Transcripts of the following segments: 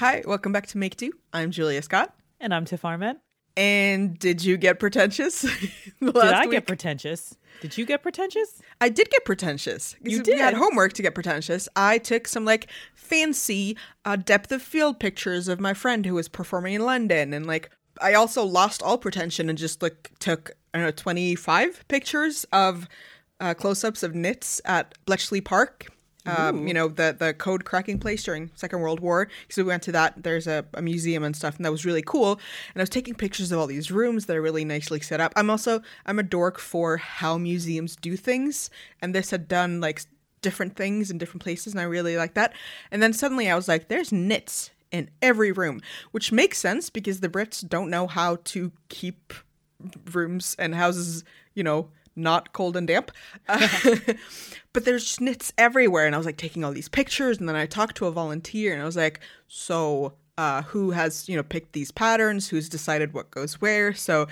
Hi, welcome back to Make Do. I'm Julia Scott. And I'm Tiff Arment. And did you get pretentious? did I week? get pretentious? Did you get pretentious? I did get pretentious. You did. We had homework to get pretentious. I took some like fancy uh, depth of field pictures of my friend who was performing in London, and like I also lost all pretension and just like took I don't know twenty five pictures of uh, close ups of knits at Bletchley Park um, you know, the the code cracking place during Second World War. So we went to that. There's a, a, museum and stuff, and that was really cool. And I was taking pictures of all these rooms that are really nicely set up. I'm also I'm a dork for how museums do things, and this had done like different things in different places, and I really like that. And then suddenly I was like, there's knits in every room, which makes sense because the Brits don't know how to keep rooms and houses, you know, not cold and damp. Uh, but there's knits everywhere. And I was like taking all these pictures. And then I talked to a volunteer and I was like, so uh, who has, you know, picked these patterns? Who's decided what goes where? So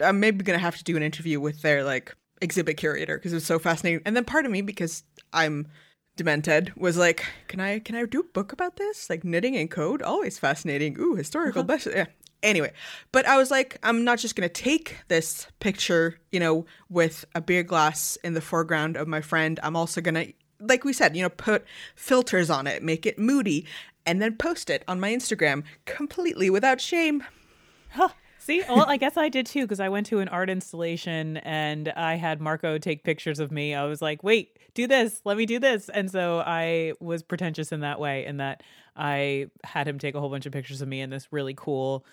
I'm maybe going to have to do an interview with their like exhibit curator because it was so fascinating. And then part of me, because I'm demented was like can i can i do a book about this like knitting and code always fascinating ooh historical uh-huh. best yeah Anyway, but I was like, I'm not just going to take this picture, you know, with a beer glass in the foreground of my friend. I'm also going to, like we said, you know, put filters on it, make it moody, and then post it on my Instagram completely without shame. Huh. See, well, I guess I did too because I went to an art installation and I had Marco take pictures of me. I was like, wait, do this, let me do this. And so I was pretentious in that way, in that I had him take a whole bunch of pictures of me in this really cool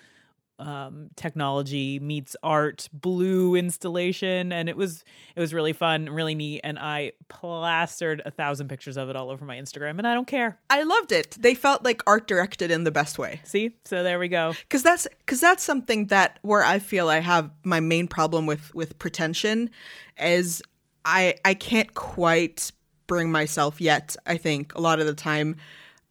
um, technology meets art blue installation. And it was it was really fun. Really neat. And i plastered a thousand pictures of it all over my instagram and i don't care. I loved it. They felt like art directed in the best way. See? So there we go. Because that's because that's something that where i feel i have my main problem with with pretension is i i can't quite bring myself yet i think a lot of the time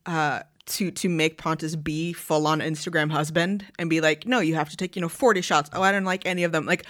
uh to to make Pontus be full on Instagram husband and be like, no, you have to take you know forty shots. Oh, I don't like any of them. Like,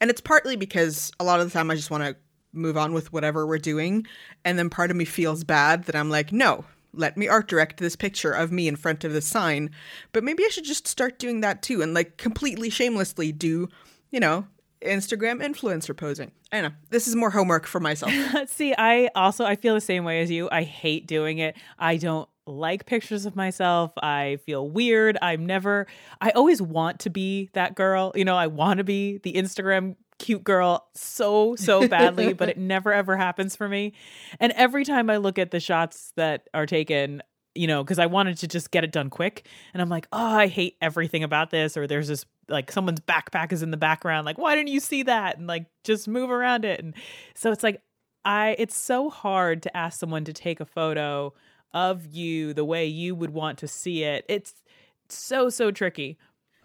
and it's partly because a lot of the time I just want to move on with whatever we're doing, and then part of me feels bad that I'm like, no, let me art direct this picture of me in front of the sign. But maybe I should just start doing that too, and like completely shamelessly do, you know, Instagram influencer posing. I know. This is more homework for myself. See, I also I feel the same way as you. I hate doing it. I don't like pictures of myself. I feel weird. I'm never, I always want to be that girl. You know, I want to be the Instagram cute girl so, so badly, but it never ever happens for me. And every time I look at the shots that are taken, you know, because I wanted to just get it done quick. And I'm like, oh, I hate everything about this. Or there's this, like, someone's backpack is in the background. Like, why didn't you see that? And like, just move around it. And so it's like, I, it's so hard to ask someone to take a photo of you the way you would want to see it. It's so, so tricky.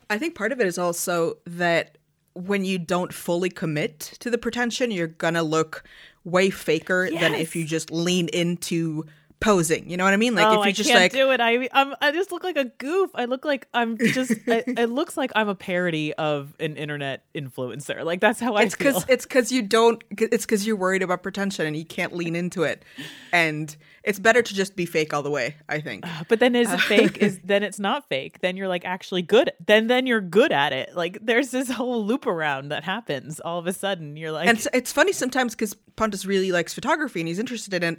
I think part of it is also that when you don't fully commit to the pretension, you're gonna look way faker yes. than if you just lean into posing. You know what I mean? Like oh, if you I just can't like do it, I I'm, I just look like a goof. I look like I'm just. it, it, looks like I'm a parody of an internet influencer. Like that's how I it's. Cause, it's because you don't. It's because you're worried about pretension and you can't lean into it, and it's better to just be fake all the way. I think. Uh, but then is it fake? Is then it's not fake? Then you're like actually good. Then then you're good at it. Like there's this whole loop around that happens. All of a sudden you're like. And it's, it's funny sometimes because Pontus really likes photography and he's interested in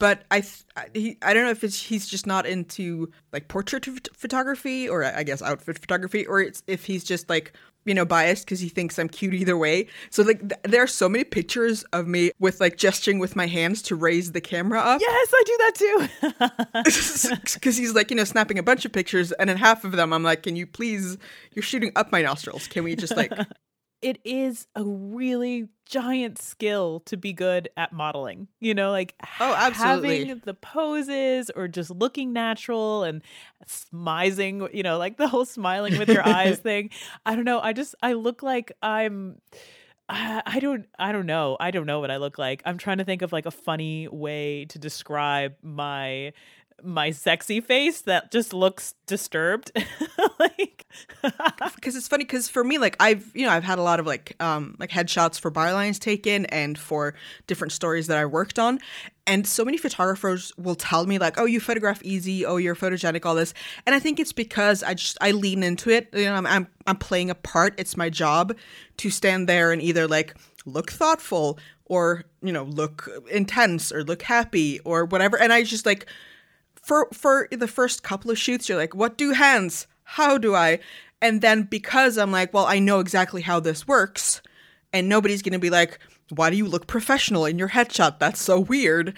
but I th- he, I don't know if it's he's just not into like portrait photography or I guess outfit photography or it's if he's just like you know biased because he thinks I'm cute either way. So like th- there are so many pictures of me with like gesturing with my hands to raise the camera up. Yes, I do that too. Because he's like you know snapping a bunch of pictures and in half of them I'm like, can you please? You're shooting up my nostrils. Can we just like it is a really giant skill to be good at modeling. You know, like oh, absolutely. having the poses or just looking natural and smizing, you know, like the whole smiling with your eyes thing. I don't know. I just I look like I'm I don't I don't know. I don't know what I look like. I'm trying to think of like a funny way to describe my my sexy face that just looks disturbed. like because it's funny because for me like I've you know I've had a lot of like um like headshots for bylines taken and for different stories that I worked on. And so many photographers will tell me like oh you photograph easy. Oh you're photogenic all this. And I think it's because I just I lean into it. You know I'm I'm, I'm playing a part. It's my job to stand there and either like look thoughtful or you know look intense or look happy or whatever. And i just like for for the first couple of shoots you're like what do hands? How do i? And then because i'm like well i know exactly how this works and nobody's to be like why do you look professional in your headshot? That's so weird.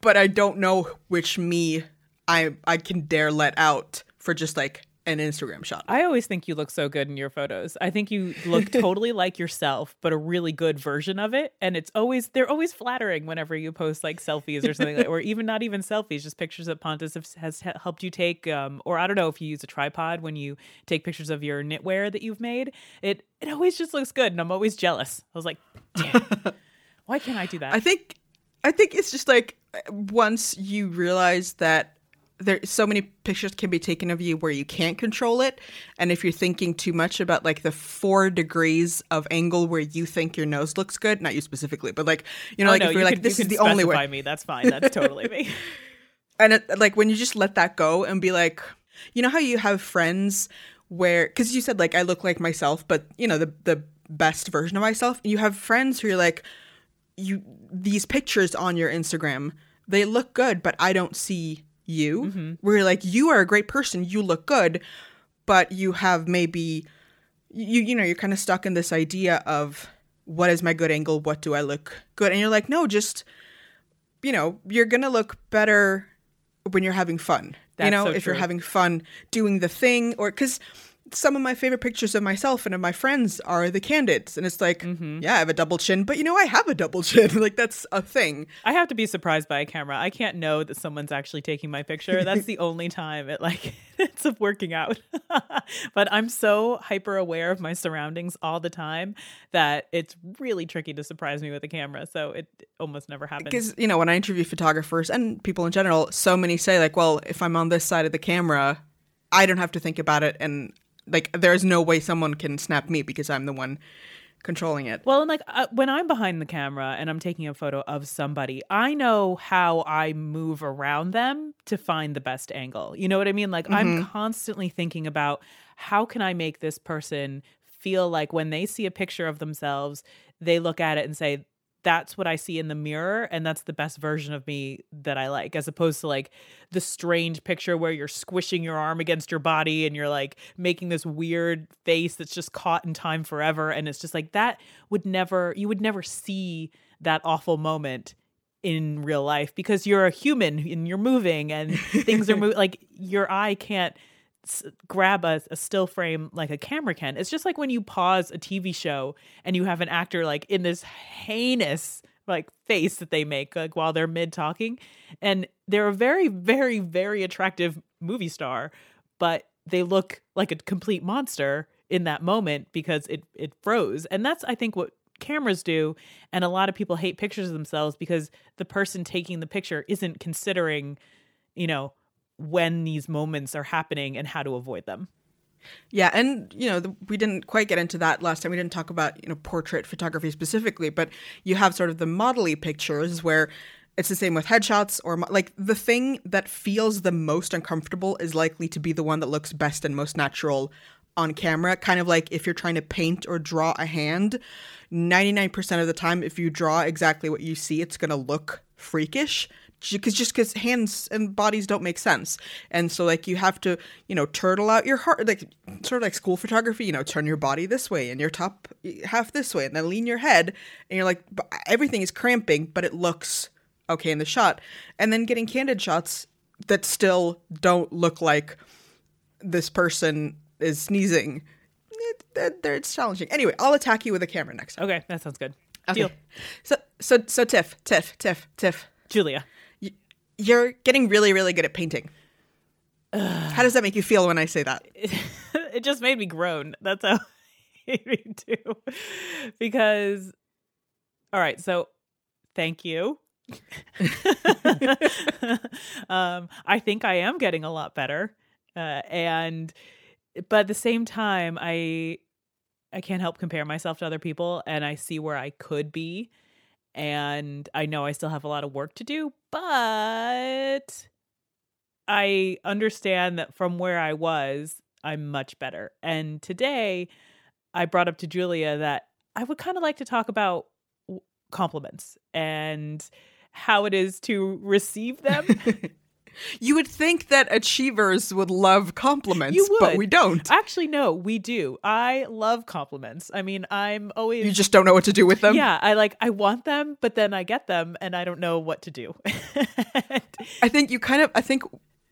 But i don't know which me i i can dare let out for just like an Instagram shot. I always think you look so good in your photos. I think you look totally like yourself, but a really good version of it. And it's always they're always flattering whenever you post like selfies or something, like, or even not even selfies, just pictures that Pontus has helped you take. Um, or I don't know if you use a tripod when you take pictures of your knitwear that you've made. It it always just looks good, and I'm always jealous. I was like, damn, why can't I do that? I think I think it's just like once you realize that there so many pictures can be taken of you where you can't control it. And if you're thinking too much about like the four degrees of angle where you think your nose looks good not you specifically but like you know oh, like no, if you're you like can, this you is the only way. me. That's fine. That's totally me. And it, like when you just let that go and be like you know how you have friends where because you said like i look like myself but you know the the best version of myself you have friends who are like you these pictures on your instagram they look good but i don't see you mm-hmm. where you're like you are a great person you look good but you have maybe you you know you're kind of stuck in this idea of what is my good angle what do i look good and you're like no just you know you're gonna look better when you're having fun That's you know so if true. you're having fun doing the thing or because some of my favorite pictures of myself and of my friends are the candids. And it's like mm-hmm. yeah i have a double chin but you know i have a double chin. Like that's a thing. I have to be surprised by a camera. I can't know that someone's actually taking my picture. That's the only time it like it's working out. But i'm so hyper aware of my surroundings all the time that it's really tricky to surprise me with a camera. So it almost never happens. Because you know when i interview photographers and people in general so many say like well if i'm on this side of the camera I don't have to think about it and like there's no way someone can snap me because I'm the one controlling it. Well, and like uh, when I'm behind the camera and I'm taking a photo of somebody, I know how I move around them to find the best angle. You know what I mean? Like mm-hmm. I'm constantly thinking about how can I make this person feel like when they see a picture of themselves, they look at it and say, that's what I see in the mirror and that's the best version of me that I like as opposed to like the strange picture where you're squishing your arm against your body and you're like making this weird face that's just caught in time forever and it's just like that would never you would never see that awful moment in real life because you're a human and you're moving and things are moving like your eye can't grab a, a, still frame like a camera can. It's just like when you pause a TV show and you have an actor like in this heinous like face that they make like while they're mid talking. And they're a very very very attractive movie star but they look like a complete monster in that moment because it it froze. And that's i think what cameras do. And a lot of people hate pictures of themselves because the person taking the picture isn't considering you know when these moments are happening and how to avoid them. Yeah, and you know, the, we didn't quite get into that last time. We didn't talk about, you know, portrait photography specifically, but you have sort of the modelly pictures where it's the same with headshots or like the thing that feels the most uncomfortable is likely to be the one that looks best and most natural on camera. Kind of like if you're trying to paint or draw a hand, 99% of the time if you draw exactly what you see, it's going to look freakish because just because hands and bodies don't make sense. And so like you have to you know turtle out your heart like sort of like school photography you know turn your body this way and your top half this way and then lean your head. And you're like everything is cramping but it looks okay in the shot. And then getting candid shots that still don't look like this person is sneezing eh, it, it, it's challenging. Anyway i'll attack you with a camera next time. Okay that sounds good. Okay. Deal. so so so tiff tiff tiff tiff. Julia you're getting really, really good at painting. How does that make you feel when I say that? it just made me groan. That's how it made me do. Because, all right, so thank you. um, I think I am getting a lot better. Uh, and but at the same time, I I can't help compare myself to other people and I see where I could be. And I know I still have a lot of work to do, but I understand that from where I was, I'm much better. And today I brought up to Julia that I would kind of like to talk about compliments and how it is to receive them. you would think that achievers would love compliments, You but we don't. Actually, no, we do. I love compliments. I mean, I'm always You just don't know what to do with them. yeah, I like I want them, but then I get them and I don't know what to do. I think you kind of I think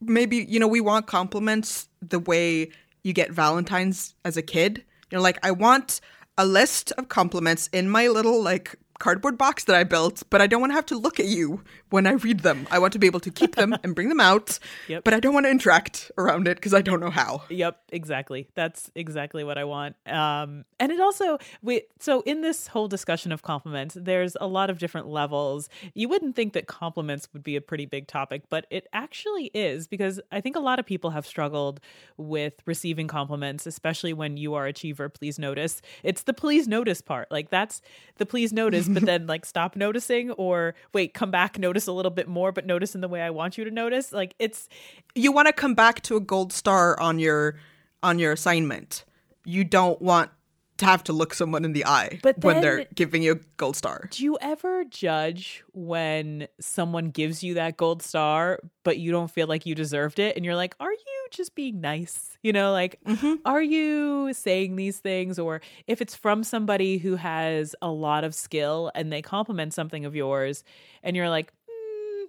maybe you know we want compliments the way you get Valentine's as a kid. You know, like I want a list of compliments in my little like cardboard box that I built, but I don't want to have to look at you when I read them. I want to be able to keep them and bring them out, Yep. but I don't want to interact around it because I don't know how. Yep, exactly. That's exactly what I want. Um, and it also we so in this whole discussion of compliments, there's a lot of different levels. You wouldn't think that compliments would be a pretty big topic, but it actually is because I think a lot of people have struggled with receiving compliments, especially when you are a achiever. Please notice. It's the please notice part. Like that's the please notice, but then like stop noticing or wait, come back, notice a little bit more, but notice in the way I want you to notice. Like it's You want to come back to a gold star on your on your assignment. You don't want to have to look someone in the eye But when they're giving you a gold star. Do you ever judge when someone gives you that gold star, but you don't feel like you deserved it? And you're like, are you just being nice? You know, like, are you saying these things? Or if it's from somebody who has a lot of skill and they compliment something of yours, and you're like, mm,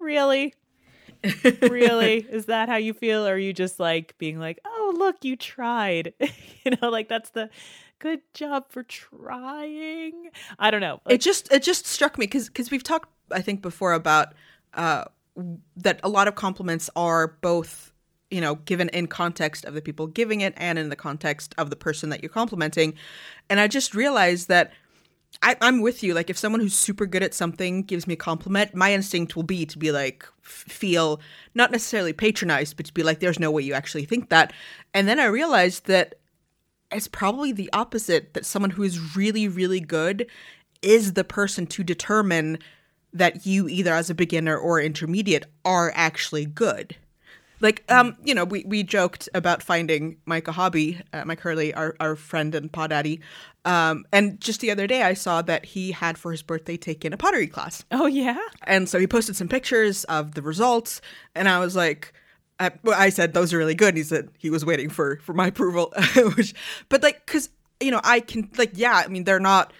really? really? Is that how you feel? Or are you just like being like, oh, look, you tried? you know, like that's the good job for trying. I don't know. it just it just struck me because because we've talked I think before about uh, that a lot of compliments are both you know given in context of the people giving it and in the context of the person that you're complimenting, and I just realized that. I, I'm with you. Like, if someone who's super good at something gives me a compliment, my instinct will be to be like, feel not necessarily patronized, but to be like, there's no way you actually think that. And then I realized that it's probably the opposite that someone who is really really good is the person to determine that you either as a beginner or intermediate are actually good like um you know we we joked about finding mike a hobby uh, mike hurley our, our friend and pod daddy um and just the other day i saw that he had for his birthday taken a pottery class Oh yeah. and so he posted some pictures of the results, and I was like, I, well, I said those are really good. And he said he was waiting for for my approval, which, but like, cause you know, I can like, yeah, I mean, they're not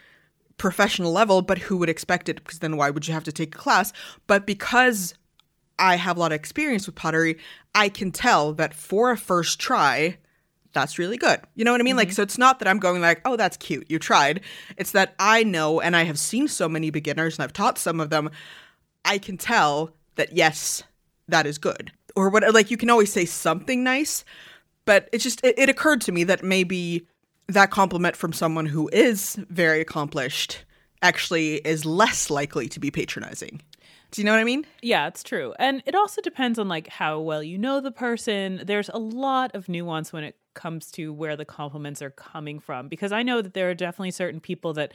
professional level, but who would expect it? Because then why would you have to take a class? But because I have a lot of experience with pottery, I can tell that for a first try, that's really good. You know what I mean? Like, mm-hmm. so it's not that I'm going like, oh, that's cute, you tried. It's that I know, and I have seen so many beginners, and I've taught some of them. I can tell that yes, that is good, or what? Like, you can always say something nice, but it just it, it occurred to me that maybe that compliment from someone who is very accomplished actually is less likely to be patronizing. Do you know what I mean? Yeah, it's true. And it also depends on like how well you know the person. There's a lot of nuance when it comes to where the compliments are coming from because I know that there are definitely certain people that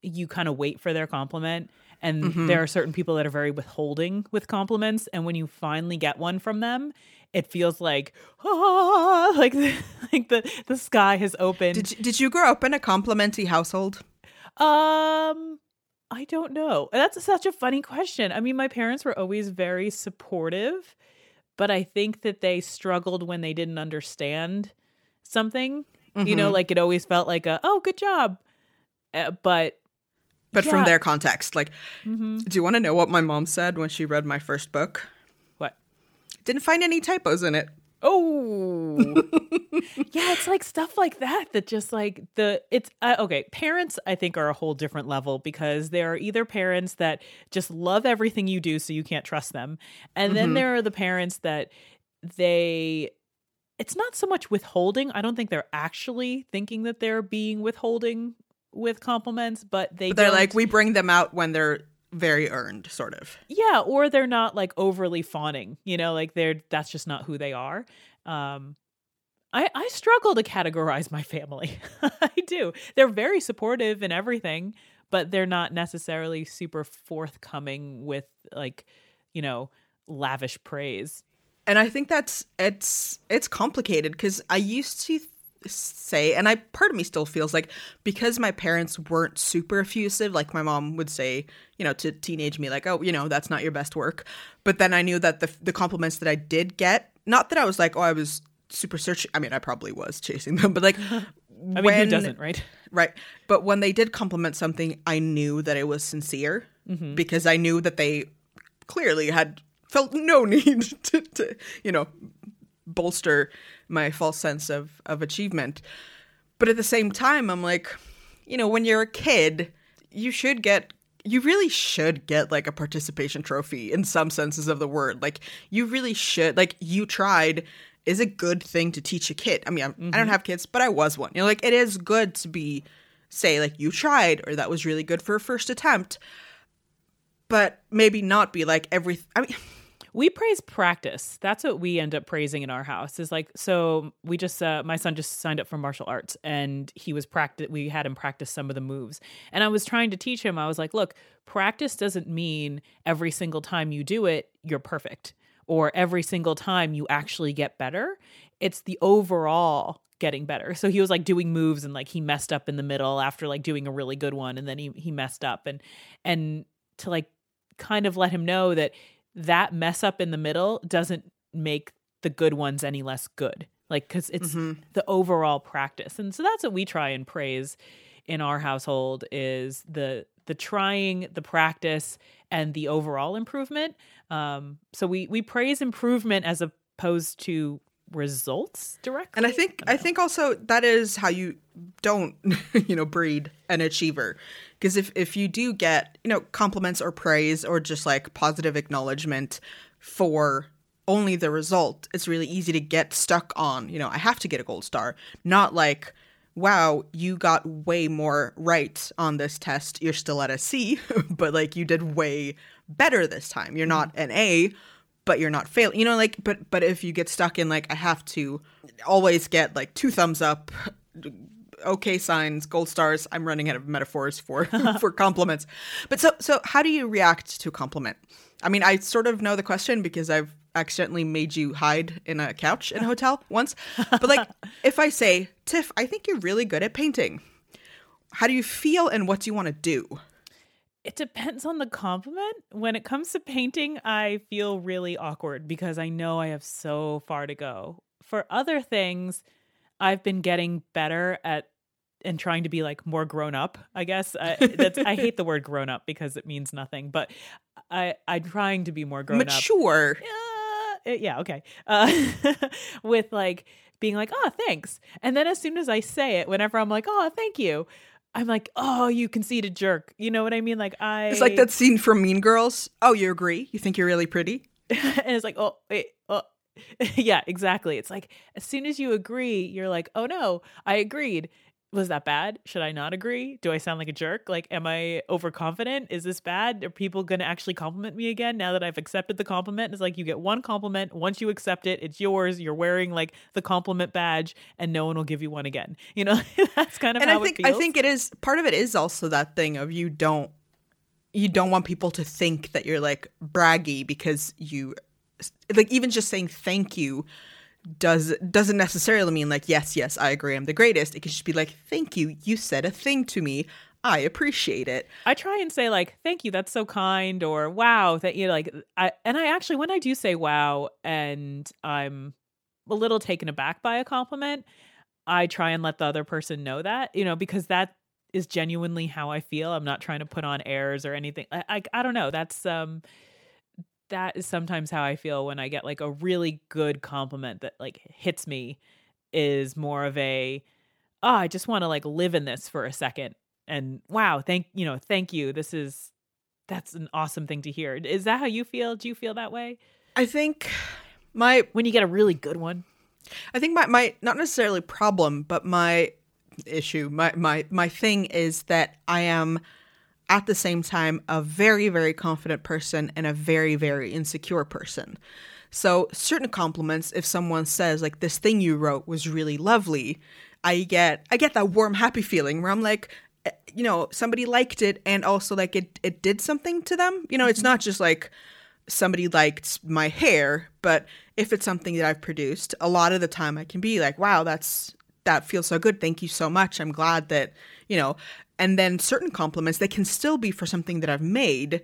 you kind of wait for their compliment and there are certain people that are very withholding with compliments and when you finally get one from them it feels like ah, like the, like the the sky has opened Did you, did you grow up in a complimenty household? Um, I don't know. That's such a funny question. I mean, my parents were always very supportive, but I think that they struggled when they didn't understand something. You know, like it always felt like a oh, good job. Uh, but But from their context, like, do you want to know what my mom said when she read my first book? what? Didn't find any typos in it. Oh, yeah, it's like stuff like that that just like the it's uh, okay. Parents, I think, are a whole different level because there are either parents that just love everything you do, so you can't trust them, and then there are the parents that they. It's not so much withholding. I don't think they're actually thinking that they're being withholding with compliments, but they But they're don't- like, we bring them out when they're very earned, sort of. Yeah, or they're not like overly fawning, you know, like they're that's just not who they are. Um I I struggle to categorize my family. I do. They're very supportive and everything, but they're not necessarily super forthcoming with like, you know, lavish praise. And I think that's it's it's complicated cuz I used to say and i part of me still feels like because my parents weren't super effusive like my mom would say you know to teenage me like oh you know that's not your best work but then i knew that the the compliments that i did get not that i was like oh i was super searching i mean i probably was chasing them but like I mean, when, who doesn't, right? Right. But when they did compliment something, I knew that it was sincere mm-hmm. because I knew that they clearly had felt no need to, to, you know, bolster my false sense of of achievement. But at the same time, I'm like, you know, when you're a kid, you should get you really should get like a participation trophy in some senses of the word. Like you really should like you tried is a good thing to teach a kid. I mean, mm-hmm. I don't have kids, but I was one. You know, like it is good to be say like you tried or that was really good for a first attempt. But maybe not be like every I mean we praise practice. That's what we end up praising in our house is like so we just uh, my son just signed up for martial arts and he was practice we had him practice some of the moves. And i was trying to teach him i was like look practice doesn't mean every single time you do it you're perfect or every single time you actually get better. It's the overall getting better. So he was like doing moves and like he messed up in the middle after like doing a really good one and then he he messed up and and to like kind of let him know that that mess up in the middle doesn't make the good ones any less good. Like, because it's mm-hmm. the overall practice. And so that's what we try and praise in our household is the the trying, the practice, and the overall improvement. Um, so we we praise improvement as opposed to results directly. And I think I, I think also that is how you don't you know breed an achiever. Because if if you do get you know compliments or praise or just like positive acknowledgement for only the result it's really easy to get stuck on you know i have to get a gold star. Not like wow you got way more right on this test. You're still at a c but like you did way better this time. You're mm-hmm. not an a but you're not failing you know like but but if you get stuck in like i have to always get like two thumbs up okay signs, gold stars. I'm running out of metaphors for for compliments. But so so how do you react to a compliment? I mean, I sort of know the question because I've accidentally made you hide in a couch in a hotel once. But like if I say, "Tiff, I think you're really good at painting." How do you feel and what do you want to do? It depends on the compliment. When it comes to painting, I feel really awkward because I know I have so far to go. For other things, I've been getting better at and trying to be like more grown up i guess I, that's i hate the word grown up because it means nothing but i i'm trying to be more grown mature. up mature uh, yeah okay uh, with like being like oh thanks and then as soon as i say it whenever i'm like oh thank you i'm like oh you conceited jerk. You know what i mean? Like i it's like that scene from mean girls. Oh you agree? You think you're really pretty? And it's like oh wait oh. Yeah, exactly. It's like as soon as you agree, you're like, oh no, I agreed was that bad? Should I not agree? Do I sound like a jerk? Like, am I overconfident? Is this bad? Are people going to actually compliment me again now that I've accepted the compliment? It's like you get one compliment. Once you accept it, it's yours. You're wearing like the compliment badge, and no one will give you one again. You know, that's kind of and I think I think it is part of it is also that thing of you don't you don't want people to think that you're like braggy because you like even just saying thank you does doesn't necessarily mean like yes yes i agree i'm the greatest. It could just be like thank you you said a thing to me. I appreciate it. I try and say like thank you that's so kind or wow that you know, like i and i actually when i do say wow and i'm a little taken aback by a compliment i try and let the other person know that you know because that is genuinely how i feel. I'm not trying to put on airs or anything. I i, I don't know that's um that is sometimes how I feel when I get like a really good compliment that like hits me is more of a oh, I just want to like live in this for a second and wow, thank you know, thank you. This is that's an awesome thing to hear. Is that how you feel? Do you feel that way? I think my when you get a really good one. I think my my not necessarily problem, but my issue, my my my thing is that I am at the same time a very, very confident person and a very, very insecure person. So, certain compliments, if someone says, like, this thing you wrote was really lovely, I get I get that warm, happy feeling where I'm like, eh, you know, somebody liked it and also like it it did something to them. You know, it's not just like somebody liked my hair, but if it's something that I've produced, a lot of the time I can be like, wow, that's that feels so good. Thank you so much. I'm glad that, you know, and then certain compliments they can still be for something that I've made.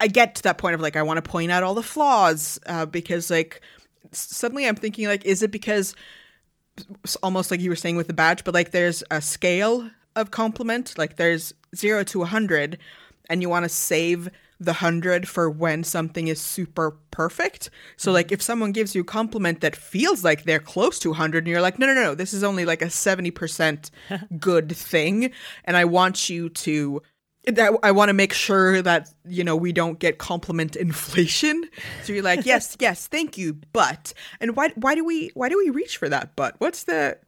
I get to that point of like I want to point out all the flaws uh, because like suddenly I'm thinking like is it because almost like you were saying with the badge, but like there's a scale of compliment, like there's zero to a hundred, and you want to save the hundred for when something is super perfect. So mm-hmm. like if someone gives you a compliment that feels like they're close to 100 and you're like no no no this is only like a 70% good thing and I want you to that I want to make sure that you know we don't get compliment inflation. So you're like yes yes thank you but and why why do we why do we reach for that but? What's the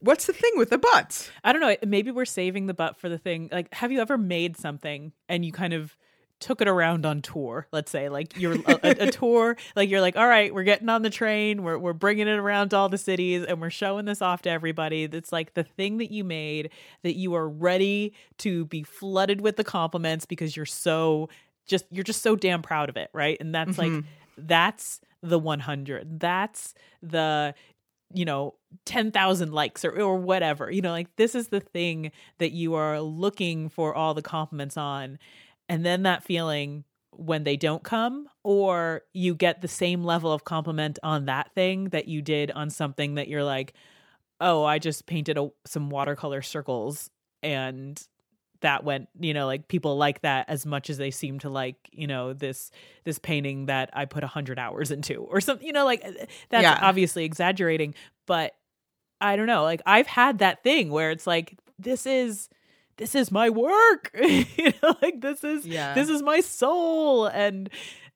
what's the thing with the butt? I don't know. Maybe we're saving the butt for the thing. Like, have you ever made something and you kind of took it around on tour let's say like you're a, a, tour like you're like all right we're getting on the train we're, we're bringing it around to all the cities and we're showing this off to everybody. That's like the thing that you made that you are ready to be flooded with the compliments because you're so just you're just so damn proud of it right? And that's mm-hmm. like that's the 100 that's the you know 10,000 likes or or whatever. You know like this is the thing that you are looking for all the compliments on and then that feeling when they don't come or you get the same level of compliment on that thing that you did on something that you're like oh i just painted a, some watercolor circles and that went you know like people like that as much as they seem to like you know this this painting that i put 100 hours into or something you know like eh, that's yeah. obviously exaggerating but i don't know like i've had that thing where it's like this is this is my work. You know like this is yeah. this is my soul. And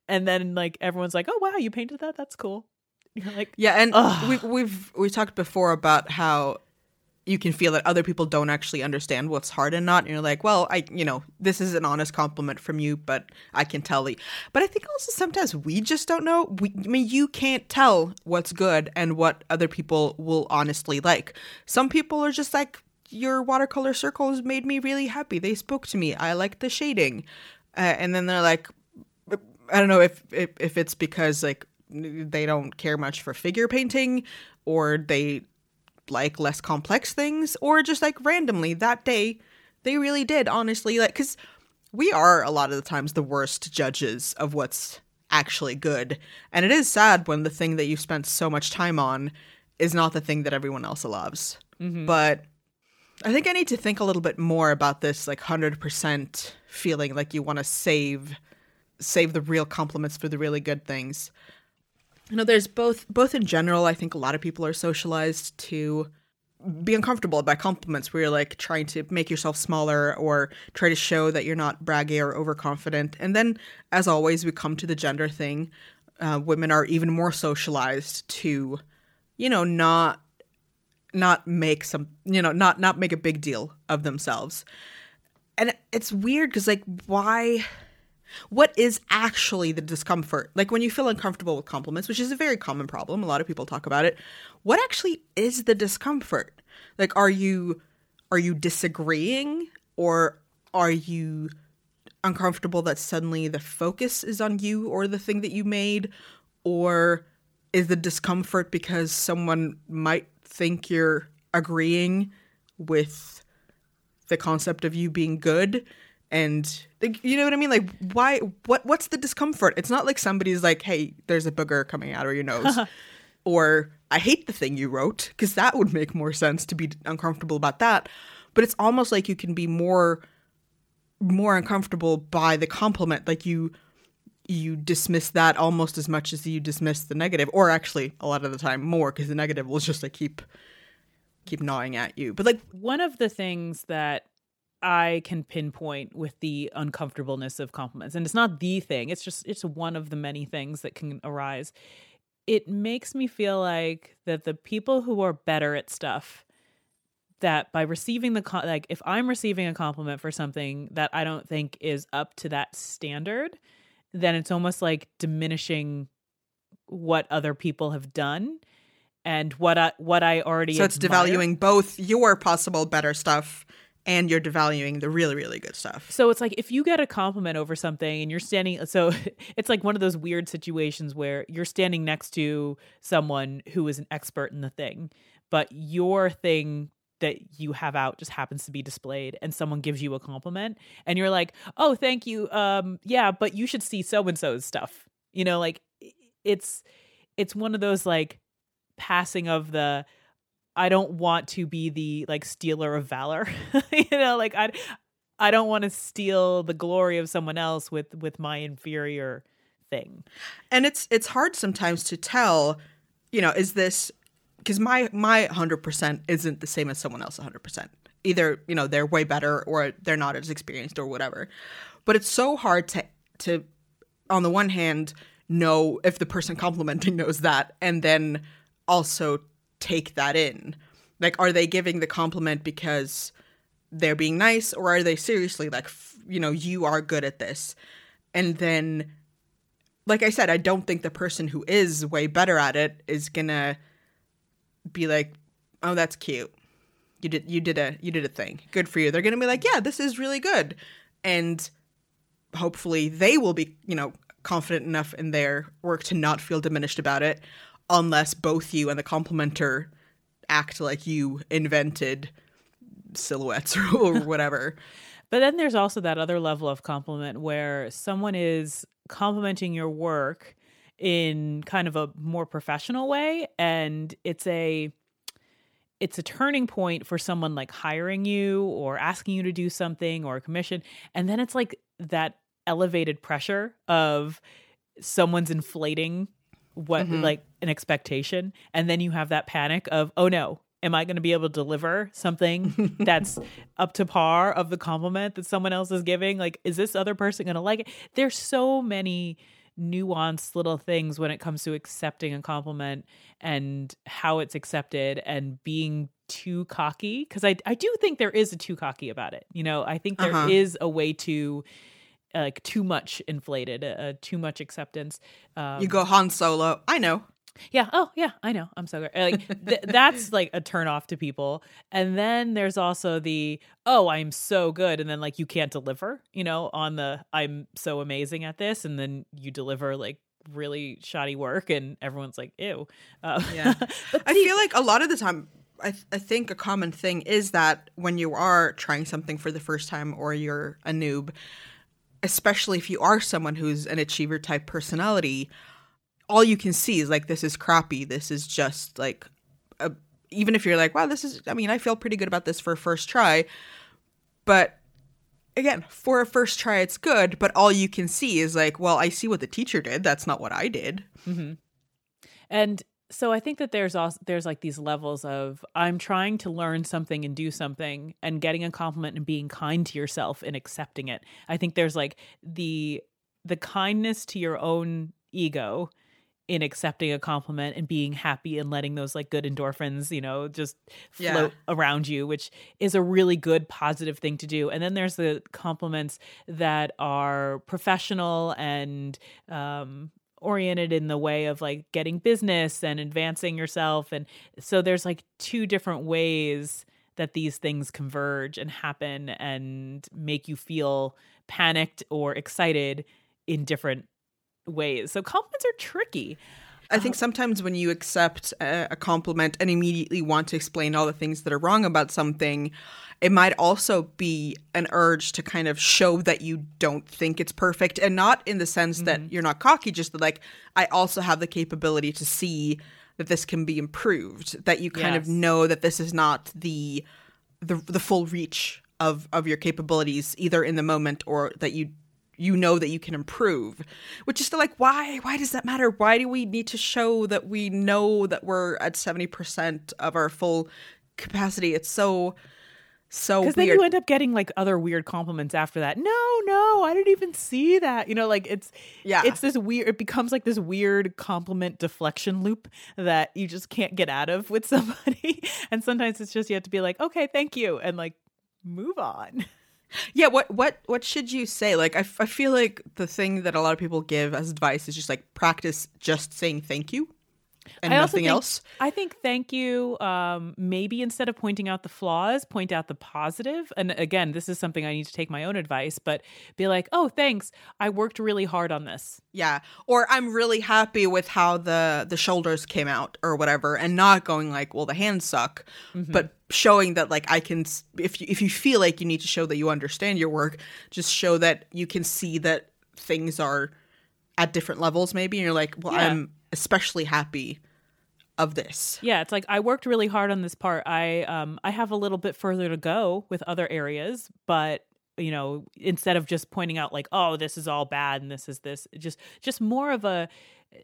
and then like everyone's like oh wow you painted that? That's cool. You're like yeah and we've we've we talked before about how you can feel that other people don't actually understand what's hard and not and you're like well i you know this is an honest compliment from you but i can tell you but i think also sometimes we just don't know. We, i mean you can't tell what's good and what other people will honestly like. Some people are just like your watercolor circles made me really happy. They spoke to me. I like the shading. Uh, and then they're like, I don't know if, if if it's because like they don't care much for figure painting, or they like less complex things, or just like randomly that day they really did honestly like because we are a lot of the times the worst judges of what's actually good, and it is sad when the thing that you spent so much time on is not the thing that everyone else loves. Mm-hmm. But I think I need to think a little bit more about this like 100% feeling like you want to save save the real compliments for the really good things. You know, there's both both in general, I think a lot of people are socialized to be uncomfortable by compliments where you're like trying to make yourself smaller or try to show that you're not braggy or overconfident. And then as always we come to the gender thing. Uh, women are even more socialized to, you know, not not make some you know not not make a big deal of themselves. And it's weird because like why what is actually the discomfort? Like when you feel uncomfortable with compliments which is a very common problem a lot of people talk about it what actually is the discomfort? Like are you are you disagreeing or are you uncomfortable that suddenly the focus is on you or the thing that you made? Or is the discomfort because someone might think you're agreeing with the concept of you being good and like, you know what I mean? Like, why? What? What's the discomfort? It's not like somebody's like, "Hey, there's a booger coming out of your nose," or "I hate the thing you wrote," because that would make more sense to be uncomfortable about that. But it's almost like you can be more, more uncomfortable by the compliment. Like you, you dismiss that almost as much as you dismiss the negative or actually a lot of the time more because the negative will just like keep keep gnawing at you. But like one of the things that i can pinpoint with the uncomfortableness of compliments and it's not the thing it's just it's one of the many things that can arise it makes me feel like that the people who are better at stuff that by receiving the like if I'm receiving a compliment for something that I don't think is up to that standard, then it's almost like diminishing what other people have done and what I what I already So it's admire. devaluing both your possible better stuff and you're devaluing the really, really good stuff. So it's like if you get a compliment over something and you're standing so it's like one of those weird situations where you're standing next to someone who is an expert in the thing, but your thing that you have out just happens to be displayed and someone gives you a compliment and you're like, "Oh, thank you. Um yeah, but you should see so and so's stuff." You know, like it's it's one of those like passing of the I don't want to be the like stealer of valor. you know, like I I don't want to steal the glory of someone else with with my inferior thing. And it's it's hard sometimes to tell, you know, is this because my my 100% isn't the same as someone else 100%. Either, you know, they're way better or they're not as experienced or whatever. But it's so hard to to on the one hand know if the person complimenting knows that and then also take that in. Like are they giving the compliment because they're being nice or are they seriously like f- you know, you are good at this. And then like I said, I don't think the person who is way better at it is gonna be like, "Oh, that's cute. You did you did a you did a thing. Good for you." They're gonna be like, "Yeah, this is really good," and hopefully they will be you know confident enough in their work to not feel diminished about it, unless both you and the complimenter act like you invented silhouettes or whatever. But then there's also that other level of compliment where someone is complimenting your work in kind of a more professional way and it's a it's a turning point for someone like hiring you or asking you to do something or a commission and then it's like that elevated pressure of someone's inflating what Mhm. like an expectation and then you have that panic of oh no. Am i going to be able to deliver something that's up to par of the compliment that someone else is giving? Like is this other person going to like it? There's so many nuanced little things when it comes to accepting a compliment and how it's accepted and being too cocky because I, I do think there is a too cocky about it you know i think there is Uh-huh. a way to uh, like too much inflated uh, too much acceptance um, You go Han Solo. I know. Yeah. Oh, yeah. I know. I'm so great. Like th- that's like a turn off to people. And then there's also the oh, I'm so good, and then like you can't deliver. You know, on the I'm so amazing at this, and then you deliver like really shoddy work, and everyone's like, ew. Uh, Yeah. but I feel like a lot of the time, I, th- I think a common thing is that when you are trying something for the first time or you're a noob, especially if you are someone who's an achiever type personality, all you can see is like, this is crappy. This is just like, a, even if you're like, wow, this is, I mean, I feel pretty good about this for a first try. But again, for a first try, it's good. But all you can see is like, well, I see what the teacher did. That's not what I did. Mhm. And so I think that there's also there's like these levels of I'm trying to learn something and do something and getting a compliment and being kind to yourself and accepting it. I think there's like the the kindness to your own ego in accepting a compliment and being happy and letting those like good endorphins, you know, just Yeah. float around you, which is a really good positive thing to do. And then there's the compliments that are professional and um oriented in the way of like getting business and advancing yourself and so there's like two different ways that these things converge and happen and make you feel panicked or excited in different ways. So compliments are tricky. I think sometimes when you accept a, compliment and immediately want to explain all the things that are wrong about something, it might also be an urge to kind of show that you don't think it's perfect and not in the sense that mm-hmm. you're not cocky, just that like I also have the capability to see that this can be improved, that you kind of know that this is not the the the full reach of of your capabilities either in the moment or that you you know that you can improve which is still like why why does that matter why do we need to show that we know that we're at 70% of our full capacity it's so so Because then you end up getting like other weird compliments after that. No, no, I didn't even see that. You know, like it's Yeah. it's this weird. It becomes like this weird compliment deflection loop that you just can't get out of with somebody. and sometimes it's just you have to be like, okay, thank you, and like move on. Yeah, what what what should you say? Like, I, f- I feel like the thing that a lot of people give as advice is just like practice just saying thank you and I nothing think- else. I think thank you. Um, maybe instead of pointing out the flaws, point out the positive. And again, this is something I need to take my own advice, but be like, oh, thanks. I worked really hard on this. Yeah, or I'm really happy with how the the shoulders came out or whatever, and not going like, well, the hands suck, Mm-hmm. but showing that like I can. If you, if you feel like you need to show that you understand your work, just show that you can see that things are at different levels, maybe, and you're like, well, Yeah. I'm especially happy of this. Yeah, it's like I worked really hard on this part. I um I have a little bit further to go with other areas, but you know, instead of just pointing out like, oh, this is all bad and this is this, just just more of a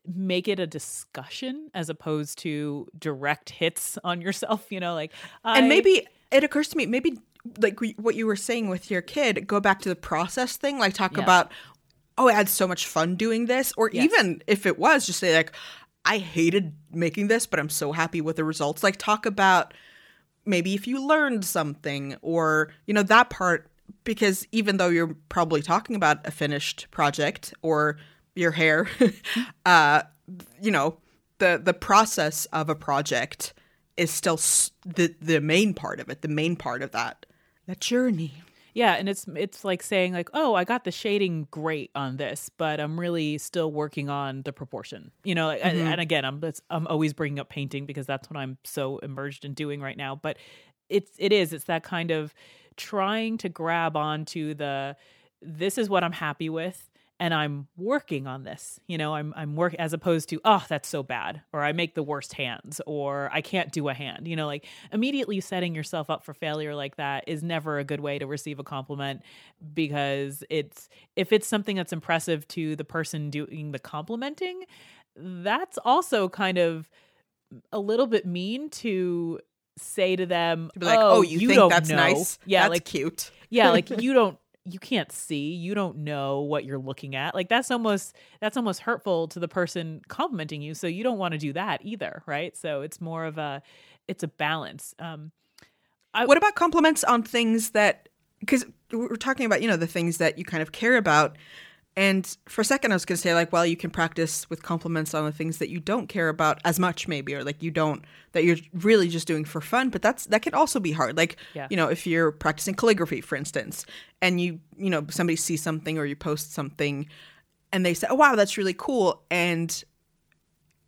make it a discussion as opposed to direct hits on yourself, you know, like I, and maybe it occurs to me maybe like what you were saying with your kid go back to the process thing like talk Yeah. about oh i had so much fun doing this or Yes. even if it was just say like i hated making this but i'm so happy with the results like talk about maybe if you learned something or you know that part because even though you're probably talking about a finished project or your hair uh you know the the process of a project is still s- the the main part of it the main part of that that journey Yeah, and it's it's like saying like, "Oh, I got the shading great on this, but I'm really still working on the proportion." You know, like, and, mm-hmm. and again, I'm that's, I'm always bringing up painting because that's what I'm so immersed in doing right now, but it's it is it's that kind of trying to grab onto the this is what I'm happy with and I'm working on this. You know, I'm I'm work as opposed to, "Oh, that's so bad," or "I make the worst hands," or "I can't do a hand." You know, like immediately setting yourself up for failure like that is never a good way to receive a compliment because it's if it's something that's impressive to the person doing the complimenting, that's also kind of a little bit mean to say to them, to like "Oh, oh, you, think don't that's know." nice Yeah, that's like cute yeah like you don't you can't see you don't know what you're looking at like that's almost that's almost hurtful to the person complimenting you so you don't want to do that either right? So it's more of a it's a balance um what about compliments on things that because we're talking about you know the things that you kind of care about and for a second i was going to say like well you can practice with compliments on the things that you don't care about as much maybe or like you don't that you're really just doing for fun but that's that can also be hard like Yeah. you know if you're practicing calligraphy for instance and you you know somebody sees something or you post something and they say oh wow that's really cool and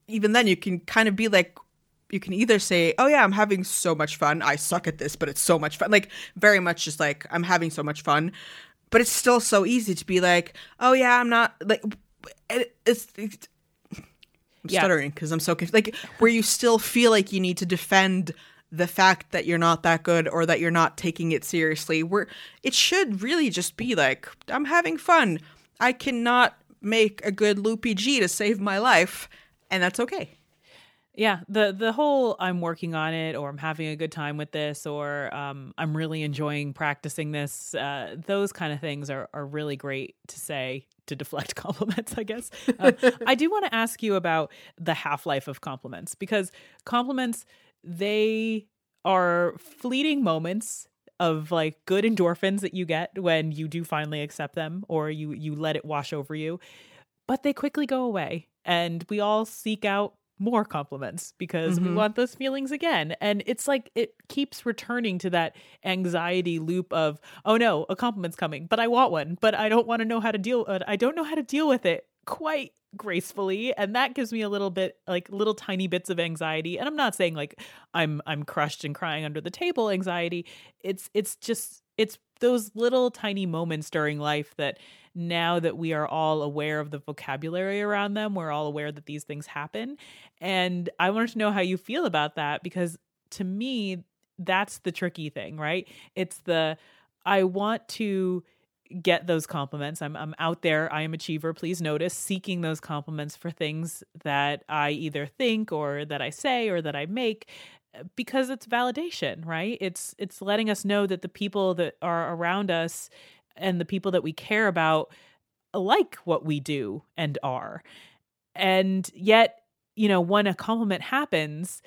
even then you can kind of be like you can either say oh yeah i'm having so much fun i suck at this but it's so much fun like very much just like i'm having so much fun but it's still so easy to be like oh yeah i'm not like it, it's, it's i'm Yeah. stuttering because i'm so confused like where you still feel like you need to defend the fact that you're not that good or that you're not taking it seriously where it should really just be like i'm having fun i cannot make a good loopy g to save my life and that's okay yeah the the whole i'm working on it or i'm having a good time with this or um, i'm really enjoying practicing this uh, those kind of things are, are really great to say to deflect compliments i guess. Uh, i do want to ask you about the half-life of compliments because compliments they are fleeting moments of like good endorphins that you get when you do finally accept them or you you let it wash over you but they quickly go away and we all seek out more compliments because we Mhm. want those feelings again. And it's like it keeps returning to that anxiety loop of oh no a compliment's coming but i want one but i don't want to know how to deal uh, i don't know how to deal with it quite gracefully. And that gives me a little bit like little tiny bits of anxiety. And i'm not saying like i'm i'm crushed and crying under the table anxiety. It's it's just it's those little tiny moments during life that now that we are all aware of the vocabulary around them we're all aware that these things happen. And i wanted to know how you feel about that because to me that's the tricky thing right? It's the i want to get those compliments. I'm i'm out there. I am achiever. Please notice seeking those compliments for things that i either think or that i say or that i make Uh, because it's validation, right? It's it's letting us know that the people that are around us and the people that we care about like what we do and are. And yet, you know, when a compliment happens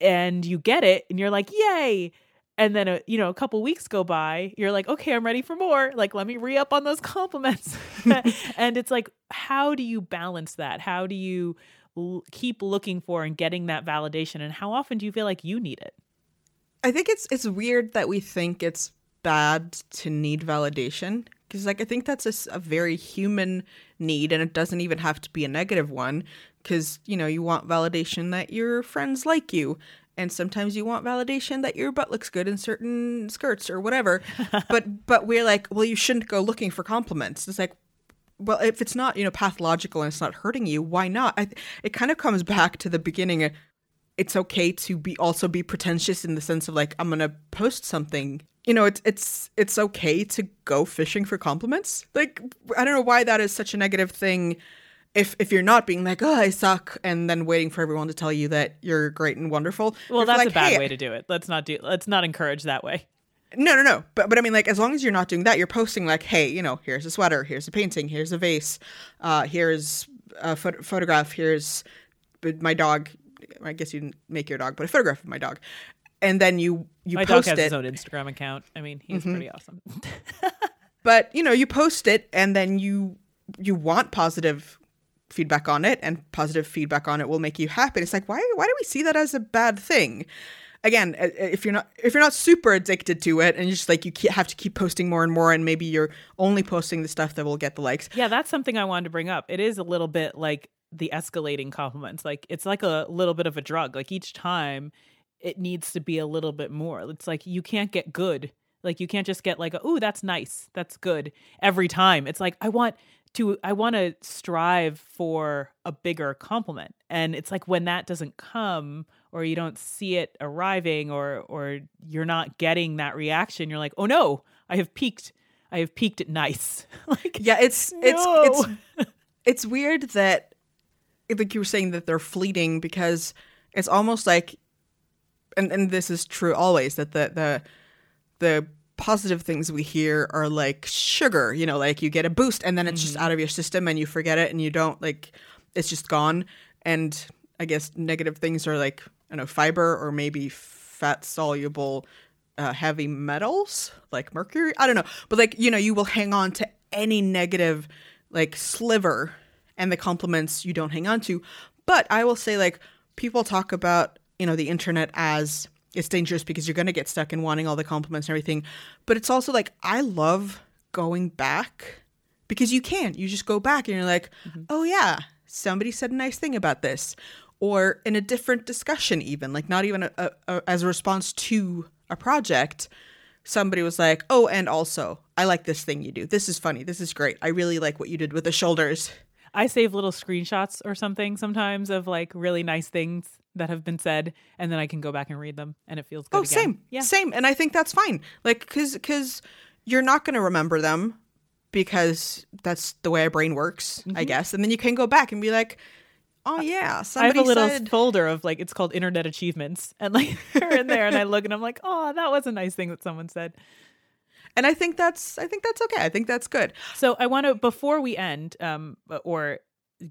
and you get it and you're like, "Yay!" and then a, you know a couple weeks go by you're like okay i'm ready for more like let me re-up on those compliments and it's like how do you balance that how do you l- keep looking for and getting that validation and how often do you feel like you need it? I think it's it's weird that we think it's bad to need validation because like I think that's a very human need and it doesn't even have to be a negative one because you know you want validation that your friends like you and sometimes you want validation that your butt looks good in certain skirts or whatever. But but we're like well you shouldn't go looking for compliments. It's like well if it's not you know pathological and it's not hurting you why not? I, it kind of comes back to the beginning uh, it's okay to be also be pretentious in the sense of like i'm gonna post something. You know it's it's it's okay to go fishing for compliments. Like i don't know why that is such a negative thing if if you're not being like oh i suck and then waiting for everyone to tell you that you're great and wonderful. Well that's like, a bad "Hey, way to do it. Let's not do let's not encourage that way no, no, no. But but I mean, like, as long as you're not doing that, you're posting like, hey, you know, here's a sweater, here's a painting, here's a vase, uh, here's a pho- photograph, here's my dog. I guess you didn't make your dog, but a photograph of my dog, and then you you my dog post has it. Mm-hmm. his own instagram account i mean he's pretty awesome but you know, you post it, and then you you want positive feedback on it, and positive feedback on it will make you happy. It's like why why do we see that as a bad thing? Again, uh, if you're not if you're not super addicted to it, and you just like you have to keep posting more and more, and maybe you're only posting the stuff that will get the likes. Yeah, that's something I wanted to bring up. It is a little bit like the escalating compliments. Like it's like a little bit of a drug. Like each time it needs to be a little bit more. It's like you can't get good. Like you can't just get like, "Oh, that's nice. That's good." every time. It's like I want to I want to strive for a bigger compliment. And it's like when that doesn't come or you don't see it arriving or or you're not getting that reaction, you're like, "Oh no, I have peaked. I have peaked at nice." like Yeah, it's No. it's it's it's weird that like you were saying that they're fleeting because it's almost like and and this is true always that the the the positive things we hear are like sugar, you know, like you get a boost and then it's just mm-hmm. out of your system and you forget it and you don't like it's just gone and I guess negative things are like I don't know fiber or maybe fat soluble uh, heavy metals like mercury. I don't know, but like you know, you will hang on to any negative like sliver, and the compliments you don't hang on to. But I will say like people talk about you know the internet as it's dangerous because you're going to get stuck in wanting all the compliments and everything. But it's also like I love going back because you can. You just go back and you're like, oh yeah, somebody said a nice thing about this, or in a different discussion, even like not even a, a, a, as a response to a project. Somebody was like, "Oh, and also, I like this thing you do. This is funny. This is great. I really like what you did with the shoulders." I save little screenshots or something sometimes of like really nice things that have been said, and then I can go back and read them, and it feels good. Oh, again. same, Yeah. same. And I think that's fine. Like, because because you're not going to remember them because that's the way our brain works, I mm-hmm. guess. And then you can go back and be like, "Oh yeah, Mm-hmm. I have a little said." folder of like it's called internet achievements, and like they're in there, and I look and I'm like, oh, that was a nice thing that someone said. And I think that's I think that's okay. I think that's good. So I want to before we end, um, or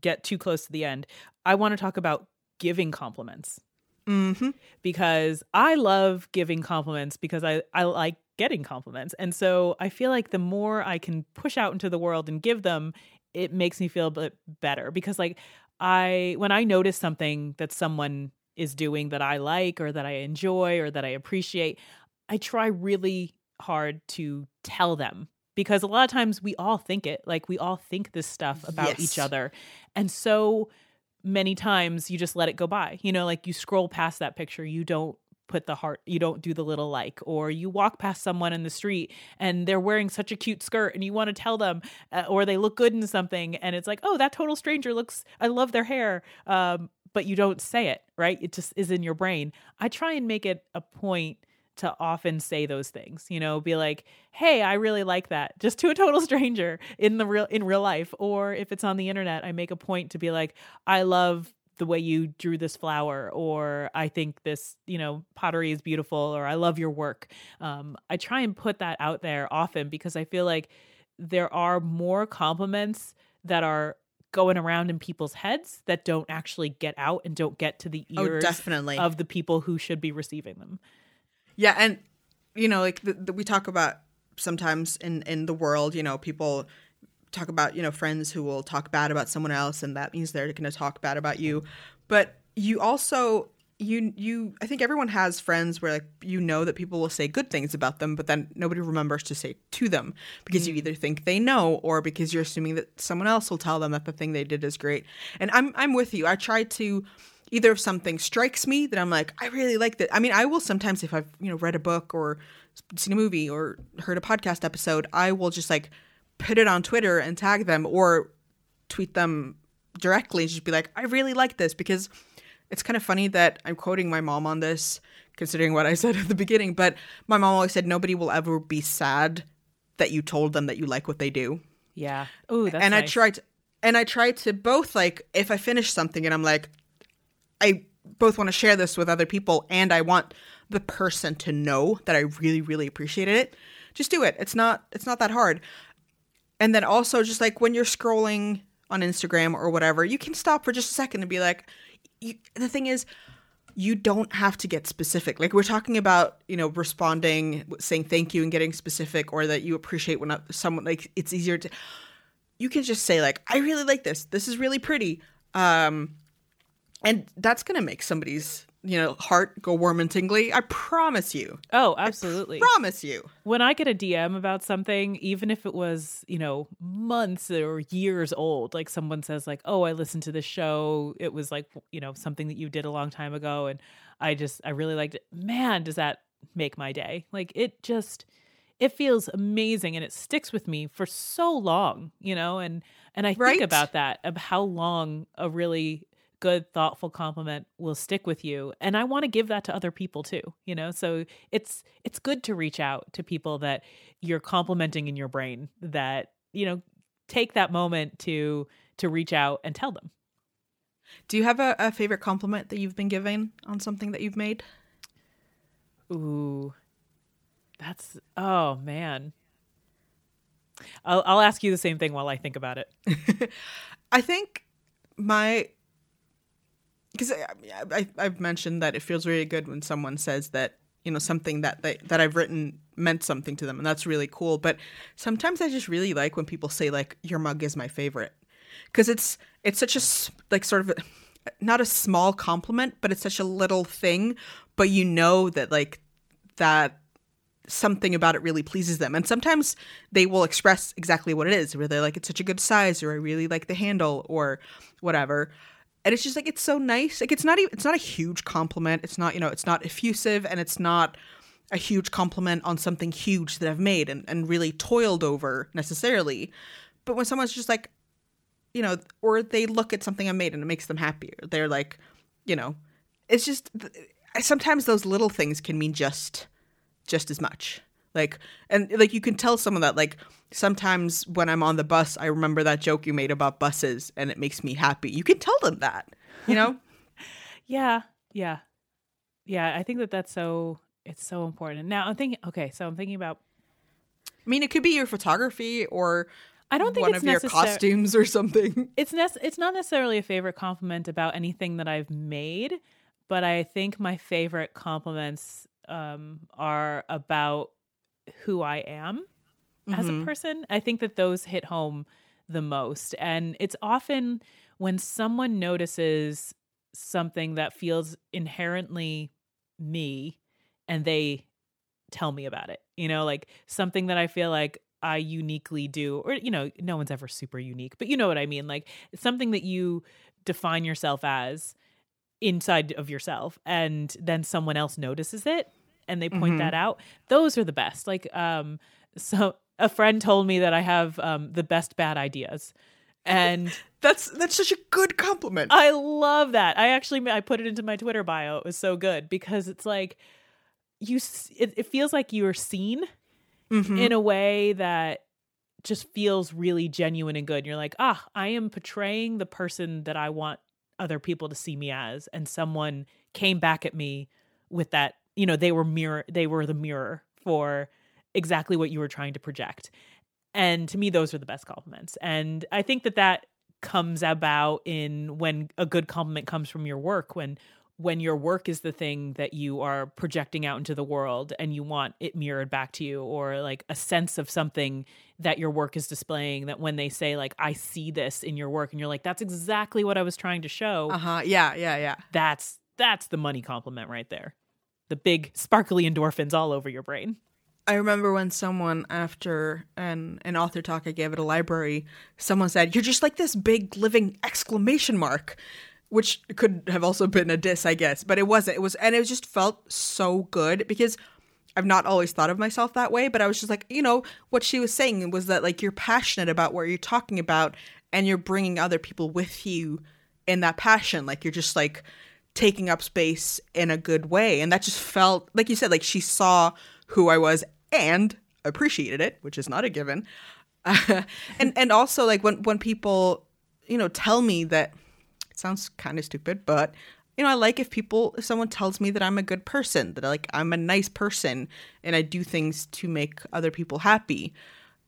get too close to the end, I want to talk about giving compliments Mm-hmm. because I love giving compliments because I I like getting compliments, and so I feel like the more I can push out into the world and give them, it makes me feel a bit better because like I when I notice something that someone is doing that I like or that I enjoy or that I appreciate, I try really hard to tell them because a lot of times we all think it like we all think this stuff about each other. And so many times you just let it go by you know like you scroll past that picture you don't put the heart you don't do the little like or you walk past someone in the street and they're wearing such a cute skirt and you want to tell them uh, or they look good in something and it's like oh that total stranger looks i love their hair um, but you don't say it right? It just is in your brain. I try and make it a point to often say those things you know be like hey i really like that just to a total stranger in the real in real life. Or if it's on the internet i make a point to be like i love the way you drew this flower or i think this you know pottery is beautiful or i love your work um, i try and put that out there often because i feel like there are more compliments that are going around in people's heads that don't actually get out and don't get to the Oh, ears definitely. of the people who should be receiving them Yeah, and you know, like the, the, we talk about sometimes in in the world, you know, people talk about you know friends who will talk bad about someone else, and that means they're going to talk bad about you. But you also you you I think everyone has friends where like you know that people will say good things about them, but then nobody remembers to say to them because you mm. either think they know or because you're assuming that someone else will tell them that the thing they did is great. And I'm I'm with you. I try to either if something strikes me that I'm like, I really like that. I mean, I will sometimes if I've, you know, read a book or seen a movie or heard a podcast episode, I will just like put it on Twitter and tag them or tweet them directly and just be like, I really like this because it's kind of funny that I'm quoting my mom on this, considering what I said at the beginning, but my mom always said nobody will ever be sad that you told them that you like what they do yeah oh that's and I nice. try to and I try to both like if I finish something and I'm like I both want to share this with other people and I want the person to know that I really really appreciated it. Just do it. It's not it's not that hard. And then also just like when you're scrolling on Instagram or whatever, you can stop for just a second and be like you, the thing is you don't have to get specific. Like we're talking about, you know, responding, saying thank you and getting specific or that you appreciate when someone like it's easier to you can just say like i really like this this is really pretty um and that's gonna make somebody's you know heart go warm and tingly i promise you oh absolutely I promise you when I get a DM about something, even if it was, you know, months or years old, like someone says, like, oh, I listened to this show. It was like, you know, something that you did a long time ago. And I just, I really liked it. Man, does that make my day. Like, it just, it feels amazing and it sticks with me for so long, you know? And, and I Right? think about that, of how long a really good thoughtful compliment will stick with you. And i want to give that to other people too you know? So it's it's good to reach out to people that you're complimenting in your brain that you know take that moment to to reach out and tell them. Do you have a, a favorite compliment that you've been given on something that you've made? Ooh that's oh man. I'll, I'll ask you the same thing while i think about it. I think my because I, I, I've mentioned that it feels really good when someone says that you know something that they, that I've written meant something to them, and that's really cool. But sometimes I just really like when people say like your mug is my favorite because it's it's such a like sort of a, not a small compliment, but it's such a little thing, but you know that like that something about it really pleases them. And sometimes they will express exactly what it is, where they're like, it's such a good size, or I really like the handle, or whatever. And it's just like it's so nice. Like it's not even it's not a huge compliment. It's not, you know, it's not effusive and it's not a huge compliment on something huge that I've made and, and really toiled over necessarily. But when someone's just like, you know, or they look at something I made and it makes them happier. They're like, you know, it's just sometimes those little things can mean just just as much. Like and like you can tell someone that like sometimes when I'm on the bus I remember that joke you made about buses and it makes me happy. You can tell them that, you know? yeah yeah yeah i think that that's so it's so important now i'm thinking okay so i'm thinking about I mean, it could be your photography or I don't think one it's of your costumes or something. it's nec- it's not necessarily a favorite compliment about anything that I've made, but I think my favorite compliments um, are about who I am as a mm-hmm. person. I think that those hit home the most, and it's often when someone notices something that feels inherently me, and they tell me about it. You know, like something that I feel like I uniquely do, or, you know, no one's ever super unique, but you know what I mean? Like something that you define yourself as inside of yourself, and then someone else notices it and they point Mhm. that out. Those are the best. Like, um, so a friend told me that I have um, the best bad ideas. And That's that's such a good compliment. I love that. I actually I put it into my Twitter bio. It was so good because it's like you it, it feels like you are seen Mhm. in a way that just feels really genuine and good. You're like, "Ah, I am portraying the person that I want other people to see me as and someone came back at me with that you know they were mirror they were the mirror for exactly what you were trying to project. And to me those are the best compliments. And i think that that comes about in when a good compliment comes from your work when when your work is the thing that you are projecting out into the world and you want it mirrored back to you or like a sense of something that your work is displaying that when they say like i see this in your work and you're like that's exactly what i was trying to show uh-huh. Yeah yeah yeah. that's that's the money compliment right there the big sparkly endorphins all over your brain I remember when someone after an an author talk I gave at a library, someone said, "You're just like this big living exclamation mark," which could have also been a diss, I guess, but it wasn't. It was, and it just felt so good because I've not always thought of myself that way, but I was just like, you know, what she was saying was that like you're passionate about what you're talking about, and you're bringing other people with you in that passion. Like you're just like taking up space in a good way, and that just felt like you said, like she saw who I was and appreciated it, which is not a given. And and also like when when people you know tell me that it sounds kind of stupid, but you know I like if people if someone tells me that I'm a good person, that like I'm a nice person and I do things to make other people happy.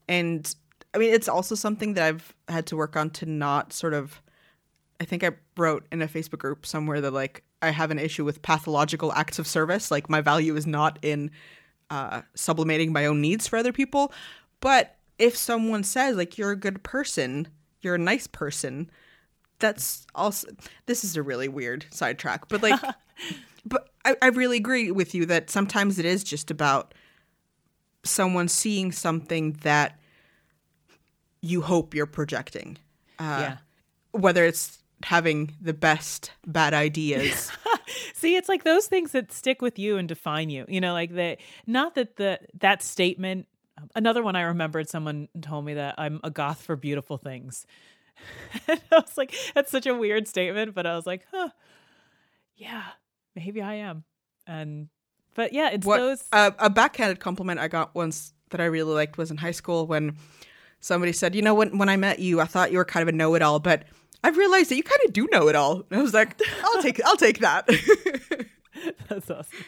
And I mean it's also something that I've had to work on to not sort of I think I wrote in a Facebook group somewhere that like I have an issue with pathological acts of service. Like my value is not in uh, sublimating my own needs for other people. But if someone says like you're a good person, you're a nice person, that's also this is a really weird sidetrack. But like, but I, I really agree with you that sometimes it is just about someone seeing something that you hope you're projecting. Uh, yeah. Whether it's having the best bad ideas See, it's like those things that stick with you and define you. You know, like that. Not that the that statement. Another one I remembered. Someone told me that I'm a goth for beautiful things. and I was like, that's such a weird statement, but I was like, huh, yeah, maybe I am. And but yeah, it's what, those. Uh, a backhanded compliment I got once that I really liked was in high school when somebody said, "You know, when when I met you, I thought you were kind of a know-it-all, but." I've realized that you kind of do know it all. And I was like, I'll take I'll take that. That's awesome.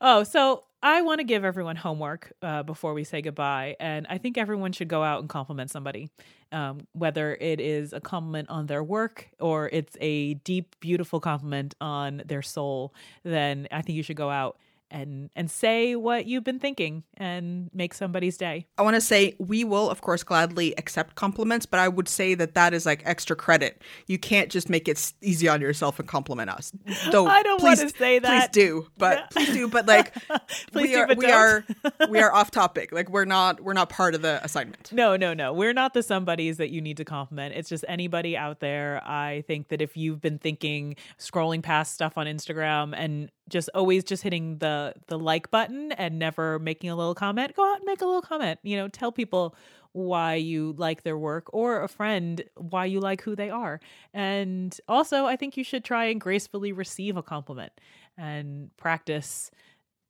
Oh, so I want to give everyone homework uh, before we say goodbye, and I think everyone should go out and compliment somebody, um, whether it is a compliment on their work or it's a deep, beautiful compliment on their soul. Then I think you should go out and and say what you've been thinking and make somebody's day. I want to say we will of course gladly accept compliments, but I would say that that is like extra credit. You can't just make it easy on yourself and compliment us. Though I don't want to say that. Please do, but yeah. please do. But like we do, are but we are we are off topic. Like we're not we're not part of the assignment. No, no, no. We're not the somebodies that you need to compliment. It's just anybody out there. I think that if you've been thinking scrolling past stuff on Instagram and just always just hitting the the like button and never making a little comment go out and make a little comment you know tell people why you like their work or a friend why you like who they are. And also i think you should try and gracefully receive a compliment and practice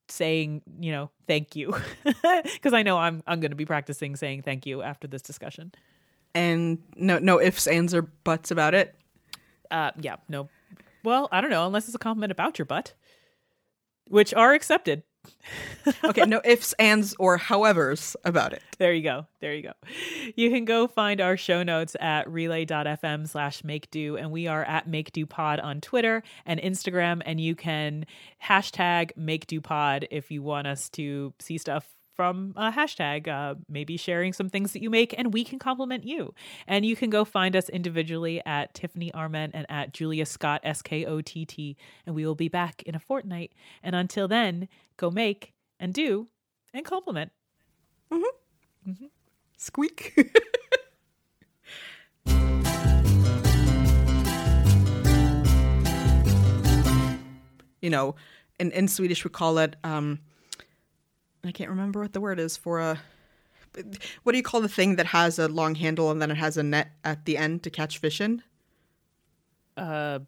saying you know thank you. Because i know i'm i'm going to be practicing saying thank you after this discussion. And no no ifs ands or buts about it? Uh yeah no. Well i don't know unless it's a compliment about your butt which are accepted. okay, no ifs, ands, or howevers about it. There you go. There you go. You can go find our show notes at relay.fm slash make do, and we are at make do pod on Twitter and Instagram, and you can hashtag make do pod if you want us to see stuff from a hashtag, uh, maybe sharing some things that you make, and we can compliment you. And you can go find us individually at Tiffany Arment and at Julia Skott, S K O T T. And we will be back in a fortnight. And until then, go make and do and compliment. Mm-hmm. Mm-hmm. Squeak. you know, in, in Swedish we call it um, I can't remember what the word is for a. What do you call the thing that has a long handle and then it has a net at the end to catch fish in? Uh,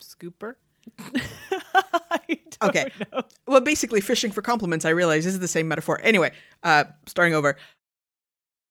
scooper. okay. Know. Well, basically, fishing for compliments. I realize this is the same metaphor. Anyway, uh, starting over.